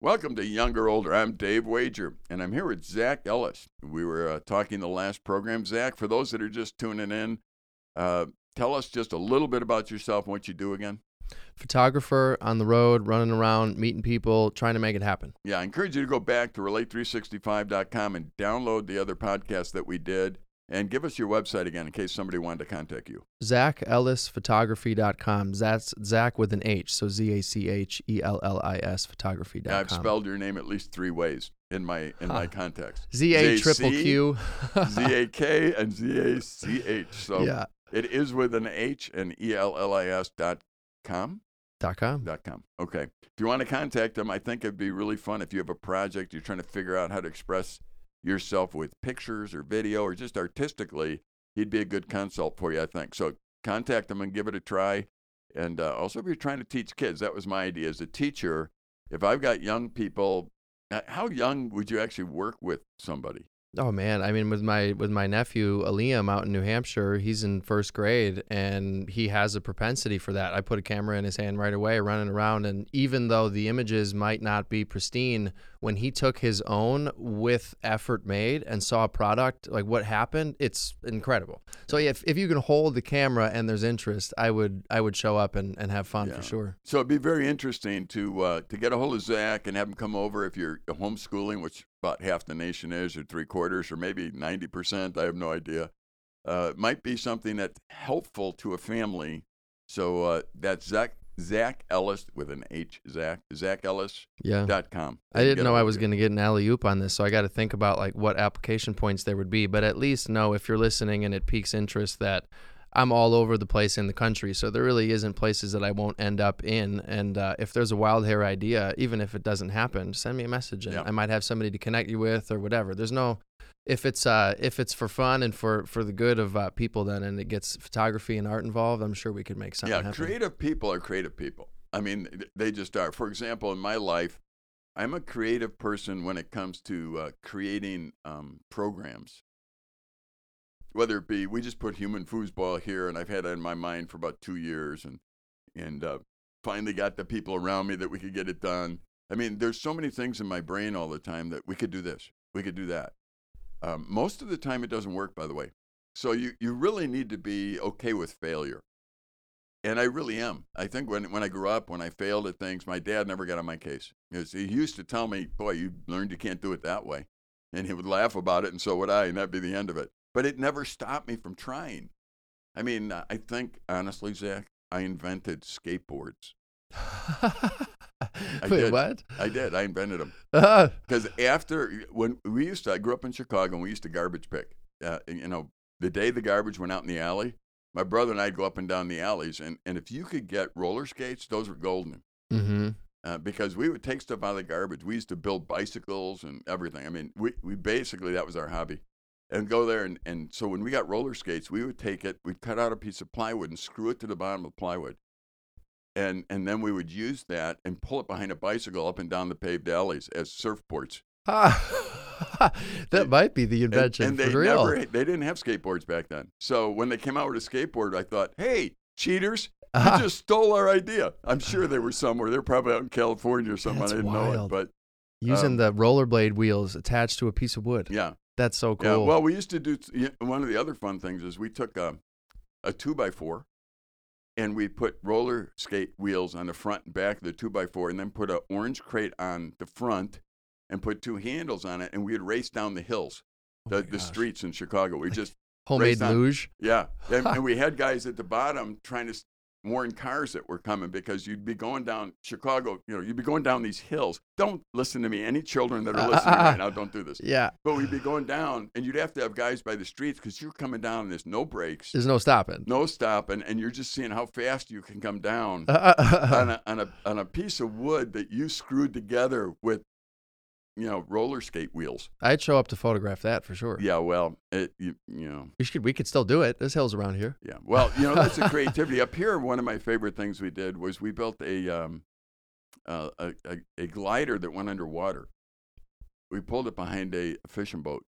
Welcome to Younger Older. I'm Dave Wager, and I'm here with Zach Ellis. We were uh, talking the last program. Zach, for those that are just tuning in, uh, tell us just a little bit about yourself and what you do again. Photographer on the road, running around, meeting people, trying to make it happen. Yeah, I encourage you to go back to relate365.com and download the other podcasts that we did. And give us your website again in case somebody wanted to contact you. ZachEllisPhotography.com. That's Zach with an H, so Z A C H E L L I S Photography.com. Yeah, I've spelled your name at least three ways in my in my context. Z A triple Q. Z A K and Z A C H. So yeah. it is with an H and E L L I S dot com. Dot com. Dot com. Okay. If you want to contact them, I think it'd be really fun if you have a project you're trying to figure out how to express yourself with pictures or video or just artistically, he'd be a good consult for you, I think. So contact him and give it a try. And uh, also, if you're trying to teach kids, that was my idea as a teacher. If I've got young people, uh, how young would you actually work with somebody? Oh man, I mean with my with my nephew Liam out in New Hampshire, he's in first grade and he has a propensity for that. I put a camera in his hand right away, running around, and even though the images might not be pristine, when he took his own with effort made and saw a product like what happened, it's incredible. So if if you can hold the camera and there's interest, I would I would show up and, and have fun Yeah. for sure. So it'd be very interesting to uh, to get a hold of Zach and have him come over if you're homeschooling, which about half the nation is, or three quarters, or maybe ninety percent. I have no idea. Uh, it might be something that's helpful to a family. So uh, that's Zach Zach Ellis with an H. Zach Zach Ellis Yeah. dot com. I didn't know I was going to get an alley oop on this, so I got to think about like what application points there would be. But at least know if you're listening and it piques interest that I'm all over the place in the country, so there really isn't places that I won't end up in. And uh, if there's a wild hair idea, even if it doesn't happen, send me a message, and Yeah. I might have somebody to connect you with or whatever. There's no if it's uh if it's for fun and for for the good of uh, people, then and it gets photography and art involved, I'm sure we could make something Yeah, happen. creative people are creative people. I mean, they just are. For example, in my life, I'm a creative person when it comes to uh, creating um, programs. Whether it be, we just put human foosball here, and I've had it in my mind for about two years, and and uh, finally got the people around me that we could get it done. I mean, there's so many things in my brain all the time that we could do this, we could do that. Um, most of the time, it doesn't work, by the way. So you you really need to be okay with failure and I really am. I think when when I grew up, when I failed at things, my dad never got on my case. He used to tell me, "Boy, you learned you can't do it that way," and he would laugh about it, and so would I, and that'd be the end of it. But it never stopped me from trying. I mean, uh, I think honestly, Zach, I invented skateboards. Wait, did. what? I did. I invented them. Because after when we used to, I grew up in Chicago, and we used to garbage pick. Uh, you know, the day the garbage went out in the alley, my brother and I'd go up and down the alleys, and, and if you could get roller skates, those were golden. mm-hmm. Uh, because we would take stuff out of the garbage. We used to build bicycles and everything. I mean, we, we basically that was our hobby, and go there and, and so when we got roller skates, we would take it, we'd cut out a piece of plywood and screw it to the bottom of the plywood, and and then we would use that and pull it behind a bicycle up and down the paved alleys as surfboards. that And- might be the invention and, they for real. never they didn't have skateboards back then. So when they came out with a skateboard, I thought, hey, cheaters. You Ah. just stole our idea. I'm sure they were somewhere. They're probably out in California or something. That's I didn't know it, wild. but Using um, the rollerblade wheels attached to a piece of wood. yeah, That's so cool. Yeah, well, we used to do one of the other fun things is we took a, a two by four, and we put roller skate wheels on the front and back of the two by four, and then put an orange crate on the front, and put two handles on it, and we'd race down the hills, Oh the, streets in Chicago. We just Homemade luge. yeah, and, and we had guys at the bottom trying to warn cars that were coming because you'd be going down Chicago. You know, you'd be going down these hills. Don't listen to me. Any children that are listening right now, don't do this. Yeah. But we'd be going down, and you'd have to have guys by the streets because you're coming down and there's no brakes, There's no stopping. no stopping, and you're just seeing how fast you can come down on, a, on, a, on a piece of wood that you screwed together with, you know, roller skate wheels. I'd show up to photograph that for sure. Yeah, well, it, you, you know, We should. We could still do it. There's hills around here. yeah. Well, you know, that's the creativity. Up here, one of my favorite things we did was we built a, um, uh, a, a, a glider that went underwater. We pulled it behind a fishing boat.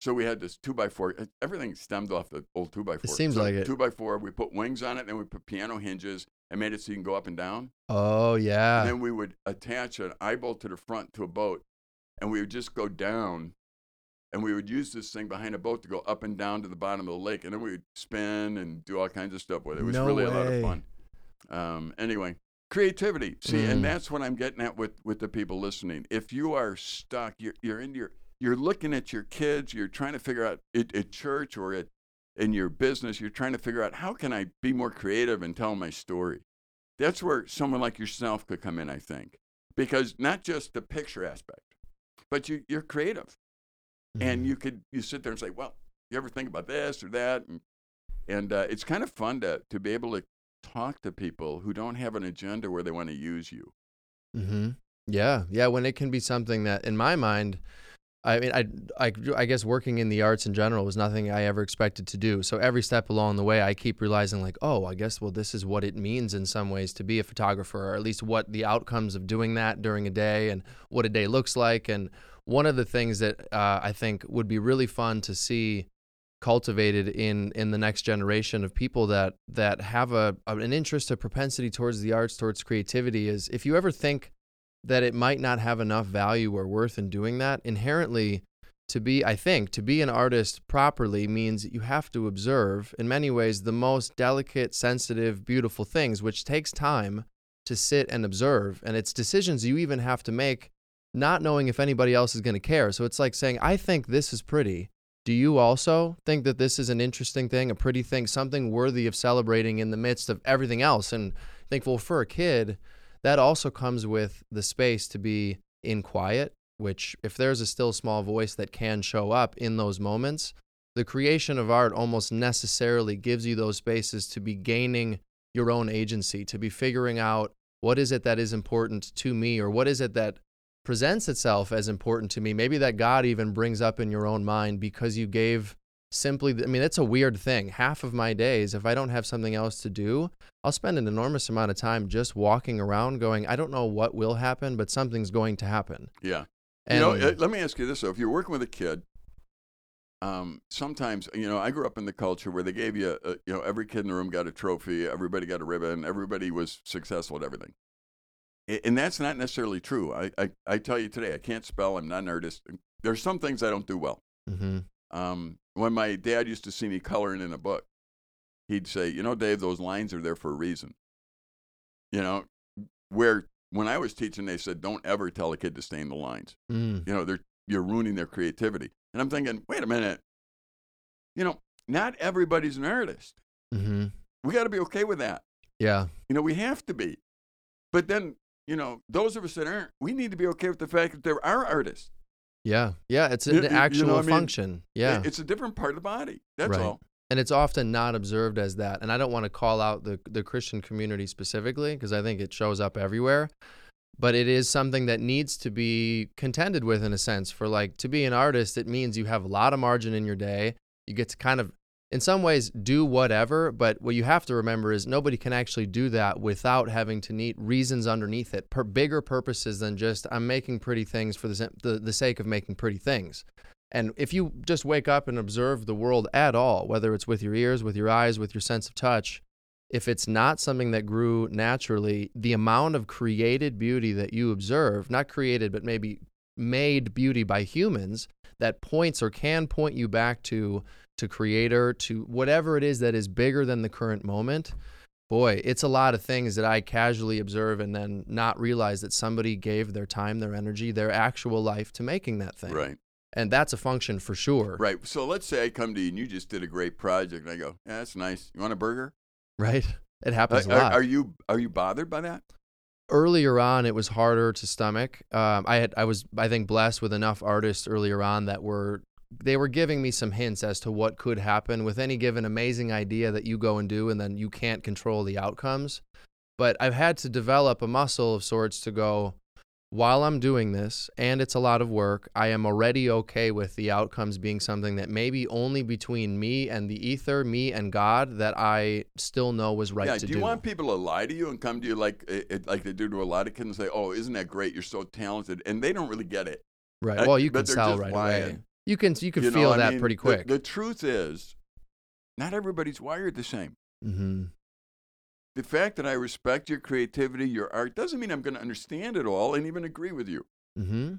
So we had this two by four. Everything stemmed off the old two by four. It seems So like it. Two by four. We put wings on it, and then we put piano hinges, and made it so you can go up and down. Oh yeah. And then we would attach an eye bolt to the front to a boat, and we would just go down, and we would use this thing behind a boat to go up and down to the bottom of the lake, and then we would spin and do all kinds of stuff with it. It was No really a lot of fun. Um, anyway, creativity. See, Mm. and that's what I'm getting at with with the people listening. If you are stuck, you're you're in your you're looking at your kids, you're trying to figure out at, at church or at in your business, you're trying to figure out how can I be more creative and tell my story. That's where someone like yourself could come in, I think, because not just the picture aspect, but you, you're creative, and Mhm. you could you sit there and say, well, you ever think about this or that, and and uh, it's kind of fun to to be able to talk to people who don't have an agenda where they want to use you. Mm-hmm. Yeah, yeah. When it can be something that, in my mind, I mean, I, I, I guess working in the arts in general was nothing I ever expected to do. So every step along the way, I keep realizing, like, oh, I guess, well, this is what it means in some ways to be a photographer, or at least what the outcomes of doing that during a day and what a day looks like. And one of the things that uh, I think would be really fun to see cultivated in in the next generation of people that that have a an interest, a propensity towards the arts, towards creativity is if you ever think that it might not have enough value or worth in doing that, inherently to be I think to be an artist properly means you have to observe in many ways the most delicate, sensitive, beautiful things which takes time to sit and observe and it's decisions you even have to make not knowing if anybody else is going to care. So it's like saying I think this is pretty do you also think that this is an interesting thing, a pretty thing, something worthy of celebrating in the midst of everything else? And think, well, for a kid, that also comes with the space to be in quiet, which, if there's a still small voice that can show up in those moments, the creation of art almost necessarily gives you those spaces to be gaining your own agency, to be figuring out what is it that is important to me, or what is it that presents itself as important to me. Maybe that God even brings up in your own mind because you gave simply, I mean, it's a weird thing. Half of my days, if I don't have something else to do, I'll spend an enormous amount of time just walking around going, I don't know what will happen, but something's going to happen. Yeah. And you know, uh, let me ask you this: though. if you're working with a kid, um, sometimes you know I grew up in the culture where they gave you, a, you know, every kid in the room got a trophy, everybody got a ribbon, everybody was successful at everything, and that's not necessarily true. I, I, I tell you today, I can't spell. I'm not an artist. There's some things I don't do well. hmm Um, when my dad used to see me coloring in a book, he'd say, "You know, Dave, those lines are there for a reason." You know, where when I was teaching, they said, "Don't ever tell a kid to stain the lines." mm, You know, they're you're ruining their creativity. And I'm thinking, wait a minute. You know, not everybody's an artist. hmm We got to be okay with that. yeah, You know, we have to be. But then, you know, those of us that aren't, we need to be okay with the fact that there are artists. Yeah, yeah. It's an you- you know actual I mean? function. Yeah. It's a different part of the body. That's Right. all. and it's often not observed as that. And I don't want to call out the the Christian community specifically because I think it shows up everywhere. But it is something that needs to be contended with in a sense. For like to be an artist, it means you have a lot of margin in your day. You get to kind of, in some ways, do whatever. But what you have to remember is nobody can actually do that without having to need reasons underneath it, per bigger purposes than just I'm making pretty things for the the, the sake of making pretty things. And if you just wake up and observe the world at all, whether it's with your ears, with your eyes, with your sense of touch, if it's not something that grew naturally, the amount of created beauty that you observe, not created, but maybe made beauty by humans, that points or can point you back to to creator, to whatever it is that is bigger than the current moment. Boy, it's a lot of things that I casually observe and then not realize that somebody gave their time, their energy, their actual life to making that thing Right. and that's a function for sure Right. So let's say I come to you and you just did a great project, and I go, "Yeah, that's nice. You want a burger?" right it happens Are, a lot are you are you bothered by that? earlier on it was harder to stomach um, i had i was i think blessed with enough artists earlier on that were they were giving me some hints as to what could happen with any given amazing idea that you go and do and then you can't control the outcomes but i've had to develop a muscle of sorts to go while i'm doing this and it's a lot of work i am already okay with the outcomes being something that maybe only between me and the ether me and god that i still know was right yeah. to do do you want people to lie to you and come to you like it, it- like they do to a lot of kids and say, "Oh, isn't that great? You're so talented," and they don't really get it. right Uh, well you can sell right lying. away you can you can You know, feel I that mean, pretty quick The, truth is, not everybody's wired the same. hmm the fact that I respect your creativity, your art, doesn't mean I'm going to understand it all and even agree with you. Mm-hmm.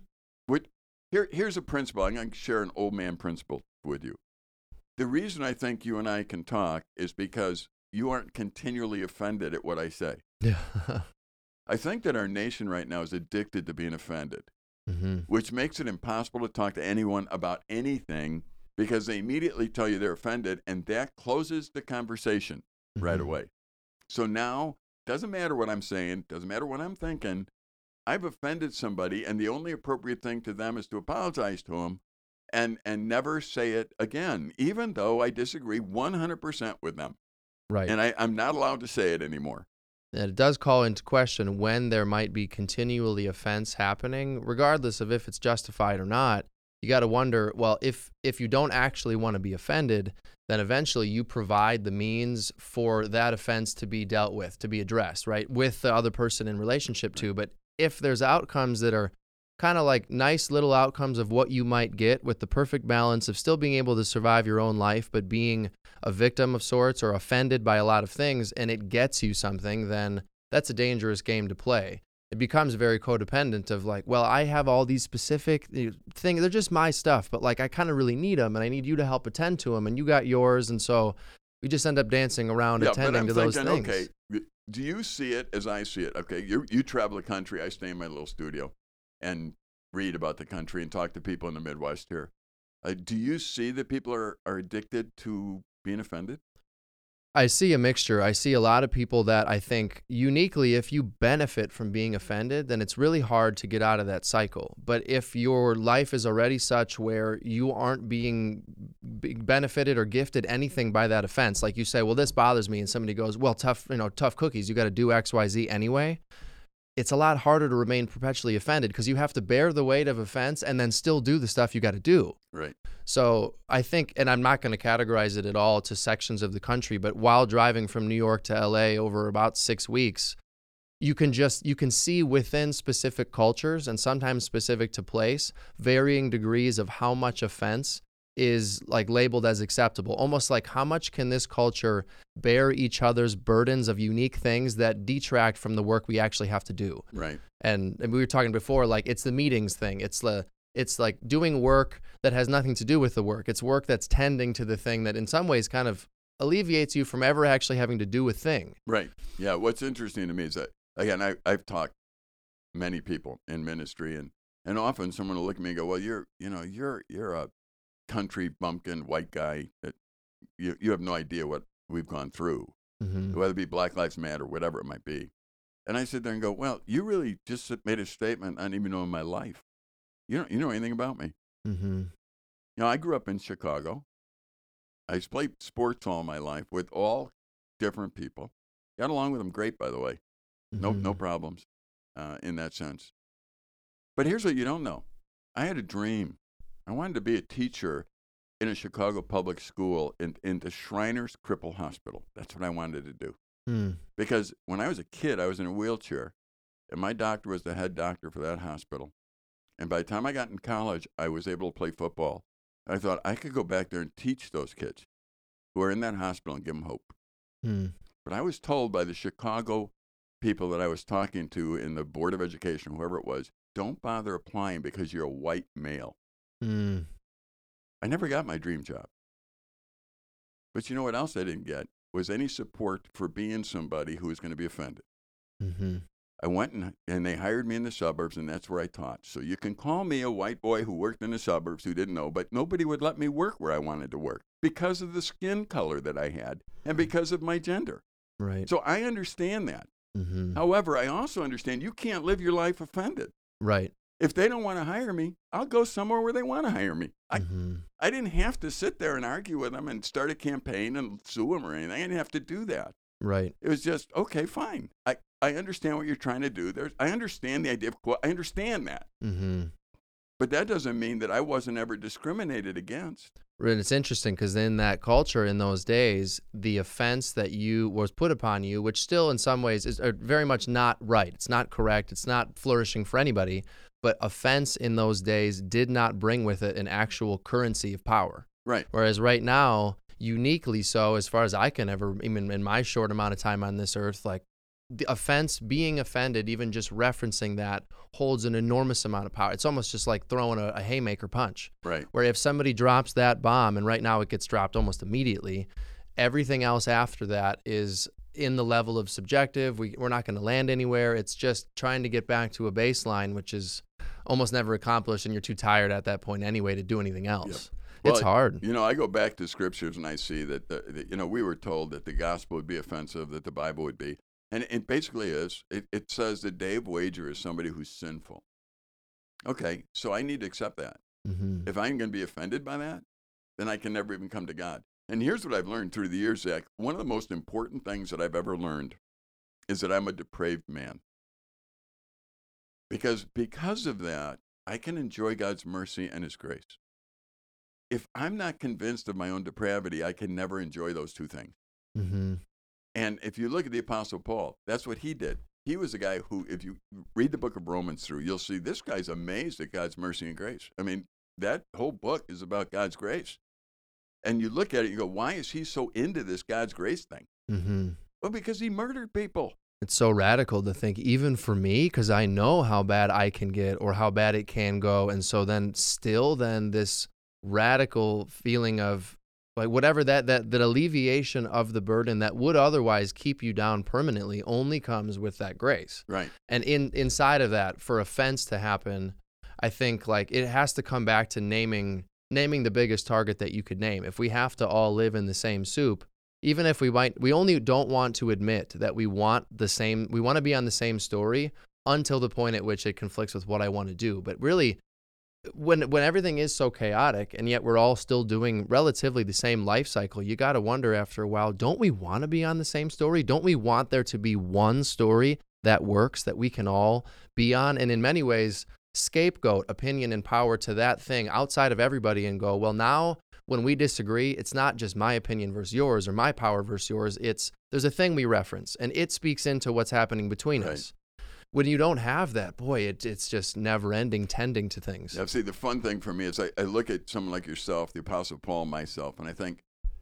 What, here, here's a principle. I'm going to share an old man principle with you. The reason I think you and I can talk is because you aren't continually offended at what I say. Yeah. I think that our nation right now is addicted to being offended, mm-hmm. which makes it impossible to talk to anyone about anything because they immediately tell you they're offended, and that closes the conversation right Mhm. away. So now, doesn't matter what I'm saying, doesn't matter what I'm thinking. I've offended somebody, and the only appropriate thing to them is to apologize to them and, and never say it again, even though I disagree 100% with them. Right. And I, I'm not allowed to say it anymore. And it does call into question when there might be continually offense happening, regardless of if it's justified or not. You got to wonder, well, if if you don't actually want to be offended, then eventually you provide the means for that offense to be dealt with, to be addressed, right, with the other person in relationship to. But if there's outcomes that are kind of like nice little outcomes of what you might get with the perfect balance of still being able to survive your own life, but being a victim of sorts or offended by a lot of things, and it gets you something, then that's a dangerous game to play. It becomes very codependent of like, well, I have all these specific things. They're just my stuff, but like I kind of really need them, and I need you to help attend to them, and you got yours, and so we just end up dancing around yeah, attending to those things. okay, do you see it as I see it? Okay, you you travel the country. I stay in my little studio and read about the country and talk to people in the Midwest here. Uh, do you see that people are, are addicted to being offended? I see a mixture. I see a lot of people that I think uniquely, if you benefit from being offended, then it's really hard to get out of that cycle. But if your life is already such where you aren't being benefited or gifted anything by that offense, like you say, well, this bothers me, and somebody goes, well, tough, you know, tough cookies, you got to do X, Y, Z anyway. It's a lot harder to remain perpetually offended because you have to bear the weight of offense and then still do the stuff you got to do. Right. So I think, and I'm not going to categorize it at all to sections of the country, but while driving from New York to LA over about six weeks, you can just you can see within specific cultures and sometimes specific to place varying degrees of how much offense is like labeled as acceptable almost like how much can this culture bear each other's burdens of unique things that detract from the work we actually have to do Right. and, and we were talking before like it's the meetings thing it's the it's like doing work that has nothing to do with the work it's work that's tending to the thing that in some ways kind of alleviates you from ever actually having to do a thing Right. Yeah. What's interesting to me is that again, I, I've talked many people in ministry, and and often someone will look at me and go, "Well, you're you know you're you're a country bumpkin white guy that you you have no idea what we've gone through, mm-hmm. whether it be Black Lives Matter, whatever it might be." And I sit there and go, "Well, you really just made a statement I didn't even know in my life. You don't you know anything about me? Mm-hmm. You know, I grew up in Chicago. I played sports all my life with all different people. Got along with them great, by the way. No, Mm-hmm. no problems uh, in that sense. But here's what you don't know. I had a dream. I wanted to be a teacher in a Chicago public school in, in the Shriners Cripple Hospital. That's what I wanted to do. Mm. Because when I was a kid, I was in a wheelchair, and my doctor was the head doctor for that hospital. And by the time I got in college, I was able to play football. I thought I could go back there and teach those kids who are in that hospital and give them hope. Mm. But I was told by the Chicago people that I was talking to in the Board of Education, whoever it was, don't bother applying because you're a white male. Mm. I never got my dream job. But you know what else I didn't get? Was any support for being somebody who was going to be offended. Mm-hmm. I went and, and they hired me in the suburbs, and that's where I taught. So you can call me a white boy who worked in the suburbs who didn't know, but nobody would let me work where I wanted to work because of the skin color that I had and because of my gender. Right. So I understand that. mm-hmm. However, I also understand you can't live your life offended. Right. If they don't want to hire me, I'll go somewhere where they want to hire me. I, mm-hmm. I didn't have to sit there and argue with them and start a campaign and sue them or anything. I didn't have to do that. Right. It was just, okay, fine. I, I understand what you're trying to do. There's, I understand the idea of, I understand that. Mm-hmm. But that doesn't mean that I wasn't ever discriminated against. And it's interesting because in that culture in those days, the offense that you was put upon you, which still in some ways is very much not right. It's not correct. It's not flourishing for anybody. But offense in those days did not bring with it an actual currency of power. Right. Whereas right now, uniquely so as far as I can ever even in my short amount of time on this earth like the offense being offended even just referencing that holds an enormous amount of power it's almost just like throwing a, a haymaker punch Right. where if somebody drops that bomb and right now it gets dropped almost immediately everything else after that is in the level of subjective we, we're not going to land anywhere it's just trying to get back to a baseline which is almost never accomplished and you're too tired at that point anyway to do anything else Well, it's hard You know, I go back to scriptures and I see that, the, that, you know, we were told that the gospel would be offensive, that the Bible would be. And it basically is. It, it says that Dave Wager is somebody who's sinful. Okay, so I need to accept that. hmm If I'm going to be offended by that, then I can never even come to God. And here's what I've learned through the years, Zach. One of the most important things that I've ever learned is that I'm a depraved man. Because because of that, I can enjoy God's mercy and his grace. If I'm not convinced of my own depravity, I can never enjoy those two things. Mm-hmm. And if you look at the Apostle Paul, that's what he did. He was a guy who, if you read the book of Romans through, you'll see this guy's amazed at God's mercy and grace. I mean, that whole book is about God's grace. And you look at it, you go, why is he so into this God's grace thing? Mm-hmm. Well, because he murdered people. It's so radical to think, even for me, because I know how bad I can get or how bad it can go. And so then, still, then this radical feeling of like whatever that, that, that alleviation of the burden that would otherwise keep you down permanently only comes with that grace. Right. And in inside of that, for offense to happen, I think like it has to come back to naming naming the biggest target that you could name. If we have to all live in the same soup, even if we might we only don't want to admit that we want the same we want to be on the same story until the point at which it conflicts with what I want to do. But really when when everything is so chaotic and yet we're all still doing relatively the same life cycle, you got to wonder after a while, don't we want to be on the same story? Don't we want there to be one story that works that we can all be on and in many ways scapegoat opinion and power to that thing outside of everybody and go, well now when we disagree, it's not just my opinion versus yours or my power versus yours. It's there's a thing we reference and it speaks into what's happening between Right. us. When you don't have that, boy, it, it's just never ending tending to things. Yeah, see, the fun thing for me is I, I look at someone like yourself, the Apostle Paul, myself, and I think,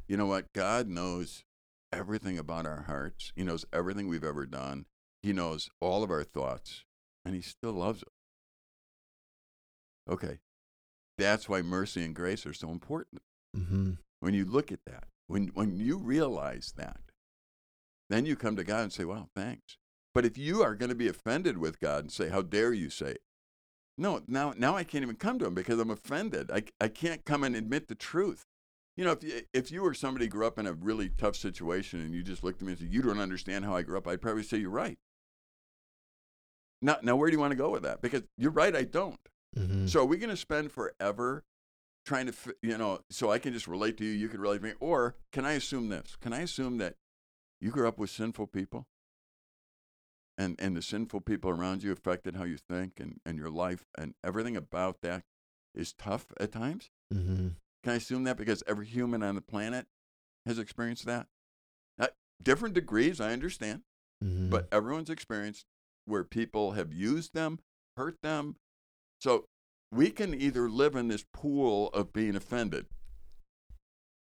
you know what? God knows everything about our hearts. He knows everything we've ever done. He knows all of our thoughts, and He still loves us. Okay. That's why mercy and grace are so important. hmm When you look at that, when, when you realize that, then you come to God and say, wow, thanks. But if you are going to be offended with God and say, how dare you say it? No, now, now I can't even come to him because I'm offended. I, I can't come and admit the truth. You know, if you, if you were somebody grew up in a really tough situation and you just looked at me and said, you don't understand how I grew up, I'd probably say, you're right. Now, now where do you want to go with that? Because you're right, I don't. Hmm So are we going to spend forever trying to, you know, so I can just relate to you, you can relate to me? Or can I assume this? Can I assume that you grew up with sinful people? And, and the sinful people around you affected how you think and, and your life and everything about that is tough at times? hmm Can I assume that because every human on the planet has experienced that? At different degrees, I understand, hmm but everyone's experienced where people have used them, hurt them. So we can either live in this pool of being offended,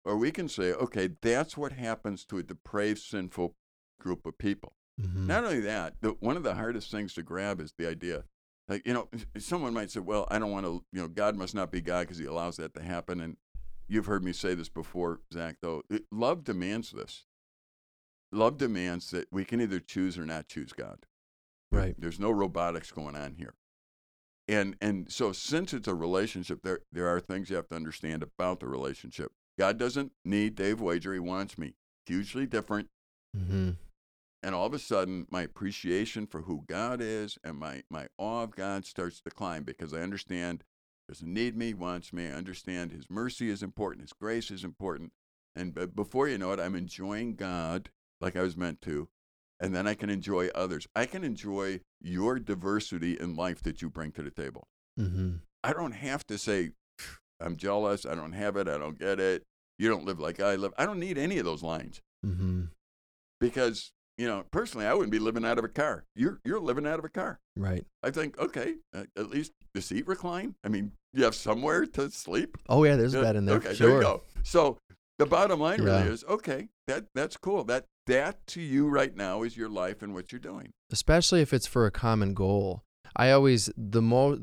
or we can say, okay, that's what happens to a depraved, sinful group of people. hmm Not only that, the, one of the hardest things to grab is the idea. Like, you know, someone might say, well, I don't want to, you know, God must not be God because he allows that to happen. And you've heard me say this before, Zach, though. It, love demands this. Love demands that we can either choose or not choose God. Right. There's no robotics going on here. And and so since it's a relationship, there there are things you have to understand about the relationship. God doesn't need Dave Wager, he wants me. Hugely different. hmm And all of a sudden my appreciation for who God is and my, my awe of God starts to climb because I understand he doesn't need me, he wants me. I understand his mercy is important, his grace is important. And before you know it, I'm enjoying God like I was meant to. And then I can enjoy others. I can enjoy your diversity in life that you bring to the table. hmm I don't have to say, I'm jealous, I don't have it, I don't get it, you don't live like I live. I don't need any of those lines hmm because, you know, personally, I wouldn't be living out of a car. You're, you're living out of a car. Right. I think, okay, uh, at least the seat recline. I mean, you have somewhere to sleep. Oh yeah, there's a bed in there. Okay, sure. there you go. So The bottom line really is okay. That that's cool. That that to you right now is your life and what you're doing. especially if it's for a common goal. I always the mo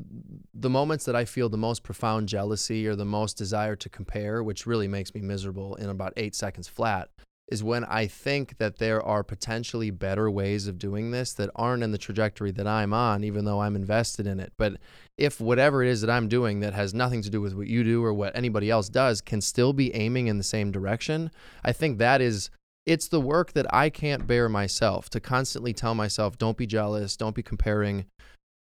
the moments that I feel the most profound jealousy or the most desire to compare, which really makes me miserable in about 8 seconds flat, is when I think that there are potentially better ways of doing this that aren't in the trajectory that I'm on even though I'm invested in it. But if whatever it is that I'm doing that has nothing to do with what you do or what anybody else does can still be aiming in the same direction, I think that is it's the work that I can't bear myself to constantly tell myself, don't be jealous, don't be comparing.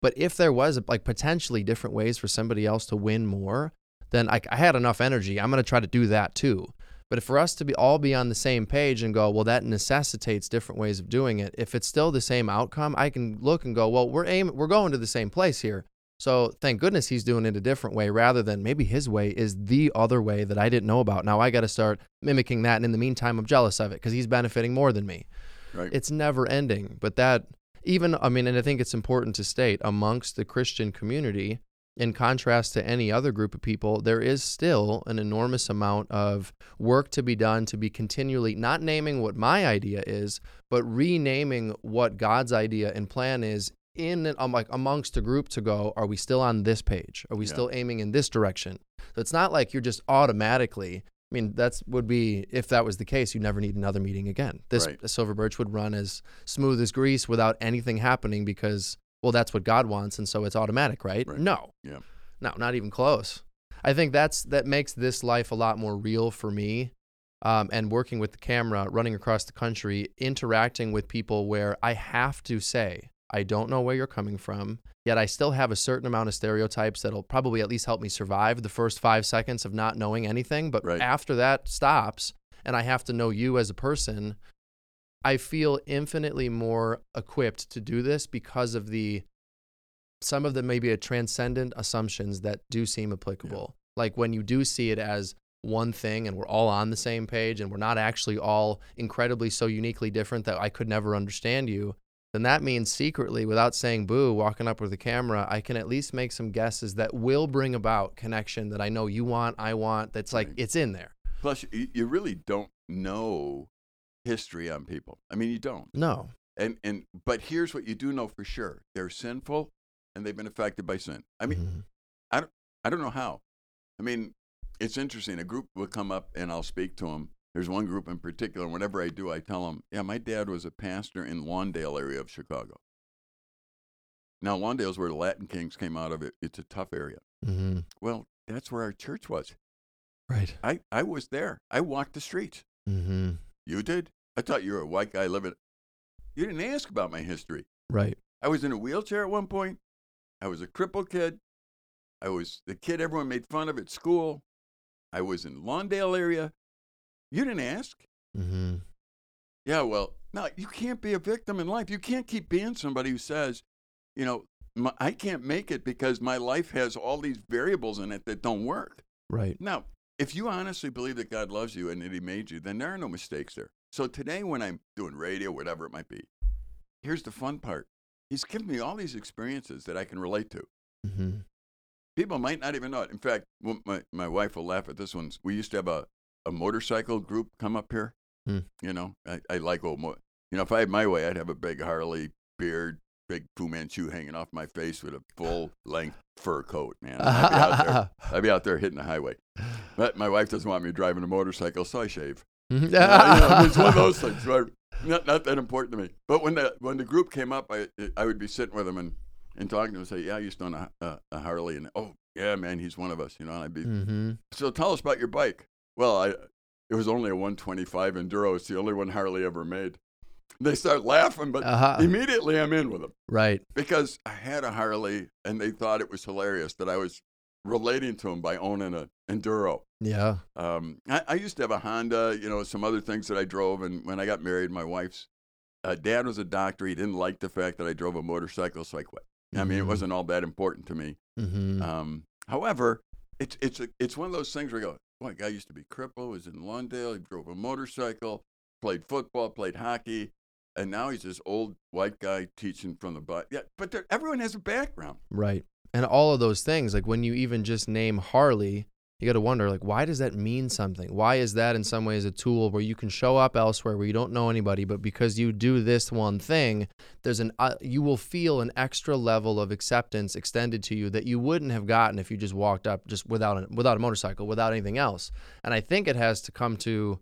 But if there was like potentially different ways for somebody else to win more, then I, I had enough energy. I'm going to try to do that too. But if for us to be all be on the same page and go, well, that necessitates different ways of doing it. If it's still the same outcome, I can look and go, well, we're aiming, we're going to the same place here. So thank goodness he's doing it a different way rather than maybe his way is the other way that I didn't know about. Now I got to start mimicking that. And in the meantime, I'm jealous of it because he's benefiting more than me. Right. It's never ending. But that, even, I mean, and I think it's important to state amongst the Christian community, in contrast to any other group of people, there is still an enormous amount of work to be done to be continually not naming what my idea is, but renaming what God's idea and plan is in and um, like amongst a group to go, are we still on this page? Are we Yeah. still aiming in this direction? So it's not like you're just automatically. I mean, that's would be if that was the case, you never need another meeting again. This Right. Silver Birch would run as smooth as grease without anything happening because, well, that's what God wants, and so it's automatic, right? Right. No, Yeah. no, not even close. I think that's that makes this life a lot more real for me. Um, and working with the camera, running across the country, interacting with people where I have to say, I don't know where you're coming from, yet I still have a certain amount of stereotypes that'll probably at least help me survive the first five seconds of not knowing anything. But Right. after that stops, and I have to know you as a person, I feel infinitely more equipped to do this because of the some of them maybe a transcendent assumptions that do seem applicable. Like when you do see it as one thing and we're all on the same page and we're not actually all incredibly so uniquely different that I could never understand you, then that means secretly, without saying boo, walking up with a camera, I can at least make some guesses that will bring about connection that I know you want, I want, that's like Right. it's in there. Plus, you really don't know history on people. I mean, you don't. No. And and but here's what you do know for sure: they're sinful, and they've been affected by sin. I mean, Mhm. I don't know how. I mean, it's interesting. A group will come up, and I'll speak to them. There's one group in particular. and Whenever I do, I tell them, "Yeah, my dad was a pastor in Lawndale area of Chicago." Now, Lawndale's where the Latin Kings came out of. It. It's a tough area. Mhm. Well, that's where our church was. Right. I, I was there. I walked the streets. hmm You did? I thought you were a white guy living. You didn't ask about my history. Right. I was in a wheelchair at one point. I was a crippled kid. I was the kid everyone made fun of at school. I was in Lawndale area. You didn't ask. Mm-hmm. Yeah, well, no, you can't be a victim in life. You can't keep being somebody who says, you know, my, I can't make it because my life has all these variables in it that don't work. Right. Now, if you honestly believe that God loves you and that He made you, then there are no mistakes there. So today, when I'm doing radio, whatever it might be, here's the fun part He's given me all these experiences that I can relate to. hmm People might not even know it. In fact, my, my wife will laugh at this one. We used to have a, a motorcycle group come up here. Hmm. You know, I, I like old, mo- you know, if I had my way, I'd have a big Harley beard, big Fu Manchu hanging off my face with a full length fur coat, man. I'd be, out there, I'd be out there hitting the highway. But my wife doesn't want me driving a motorcycle, so I shave. Mhm. Uh, you know, it's one of those things. Right? Not, not that important to me. But when the when the group came up, I I would be sitting with them and, and talking to them and say, "Yeah, I used to own a, a, a Harley," and oh yeah, man, he's one of us. You know, and I'd be. mm-hmm. So tell us about your bike. Well, I it was only a 125 Enduro. It's the only one Harley ever made. They start laughing, but Uh-huh. immediately I'm in with them Right. because I had a Harley and they thought it was hilarious that I was relating to them by owning a Enduro. Yeah. Um, I, I used to have a Honda, you know, some other things that I drove. And when I got married, my wife's uh, dad was a doctor. He didn't like the fact that I drove a motorcycle, so I quit. I mean, it Mhm. wasn't all that important to me. hmm Um, however, it's it's a, it's one of those things where you go, boy, guy used to be crippled, was in Lawndale, he drove a motorcycle, played football, played hockey, and now he's this old white guy teaching from the butt. Yeah, but everyone has a background. Right. And all of those things, like when you even just name Harley, you got to wonder like why does that mean something? Why is that in some ways a tool where you can show up elsewhere where you don't know anybody but because you do this one thing there's an uh, you will feel an extra level of acceptance extended to you that you wouldn't have gotten if you just walked up just without a, without a motorcycle without anything else. And i think it has to come to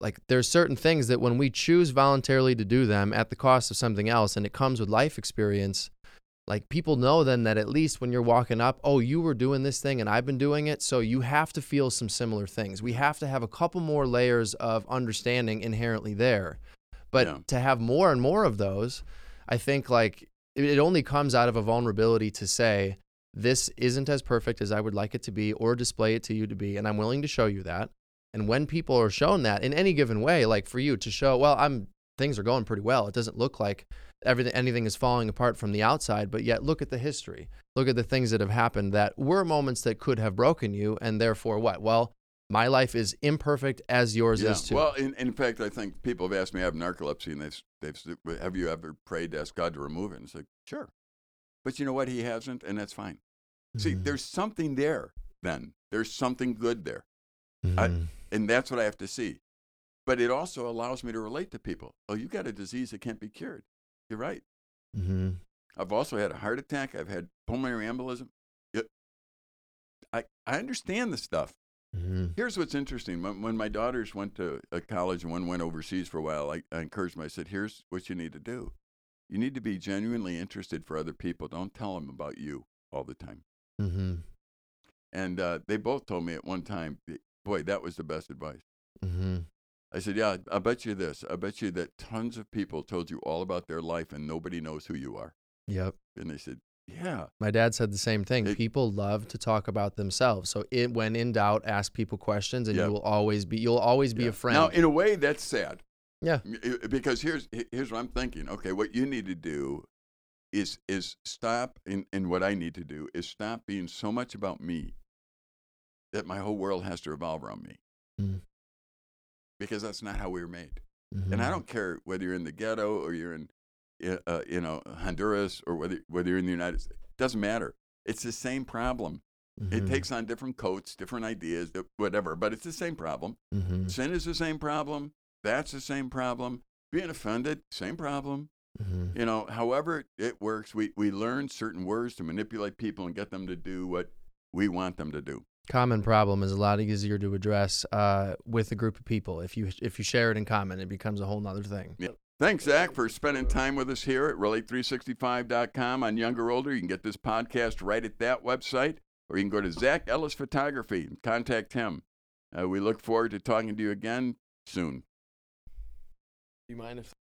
like there's certain things that when we choose voluntarily to do them at the cost of something else and it comes with life experience like people know then that at least when you're walking up, oh, you were doing this thing and I've been doing it. So you have to feel some similar things. We have to have a couple more layers of understanding inherently there. But Yeah. to have more and more of those, I think like it it only comes out of a vulnerability to say, this isn't as perfect as I would like it to be or display it to you to be. And I'm willing to show you that. And when people are shown that in any given way, like for you to show, well, I'm things are going pretty well. It doesn't look like everything anything is falling apart from the outside, but yet look at the history. Look at the things that have happened that were moments that could have broken you, and therefore what? Well, my life is imperfect as yours Yeah. is too. Well, in, in fact, I think people have asked me, I have narcolepsy, and they've, they've said, have you ever prayed to ask God to remove it? And it's like, sure. But you know what? He hasn't, and that's fine. See, Mhm. there's something there then. There's something good there. I- Mhm. And that's what I have to see. But it also allows me to relate to people. Oh, you got a disease that can't be cured. You're right. Mhm. I've also had a heart attack. I've had pulmonary embolism. It, I, I understand the stuff. Mhm. Here's what's interesting. When, when my daughters went to a college and one went overseas for a while, I, I encouraged them. I said, here's what you need to do. You need to be genuinely interested for other people. Don't tell them about you all the time. Mhm. And uh, they both told me at one time, boy, that was the best advice. Mhm. I said, yeah, I bet you this. I bet you that tons of people told you all about their life and nobody knows who you are. Yep. And they said, yeah. My dad said the same thing. It- people love to talk about themselves. So it, when in doubt, ask people questions, and Yep. you will always be you'll always be yeah. a friend. Now, in a way, that's sad. Yeah. Because here's here's what I'm thinking. Okay, what you need to do is is stop, and, and what I need to do is stop being so much about me that my whole world has to revolve around me. Mm. Because that's not how we were made. And I Mhm. don't care whether you're in the ghetto or you're in, uh, uh, you know, Honduras or whether whether you're in the United States. It doesn't matter. It's the same problem. It Mhm. takes on different coats, different ideas, whatever, but it's the same problem. Mhm. Sin is the same problem. That's the same problem. Being offended, same problem. Mhm. You know, however it works, we, we learn certain words to manipulate people and get them to do what we want them to do. Common problem is a lot easier to address uh, with a group of people. If you if you share it in common, it becomes a whole nother thing. Yeah. Thanks, Zach, for spending time with us here at Relate365.com on Younger Older. You can get this podcast right at that website, or you can go to Zach Ellis Photography and contact him. Uh, we look forward to talking to you again soon. Do you mind if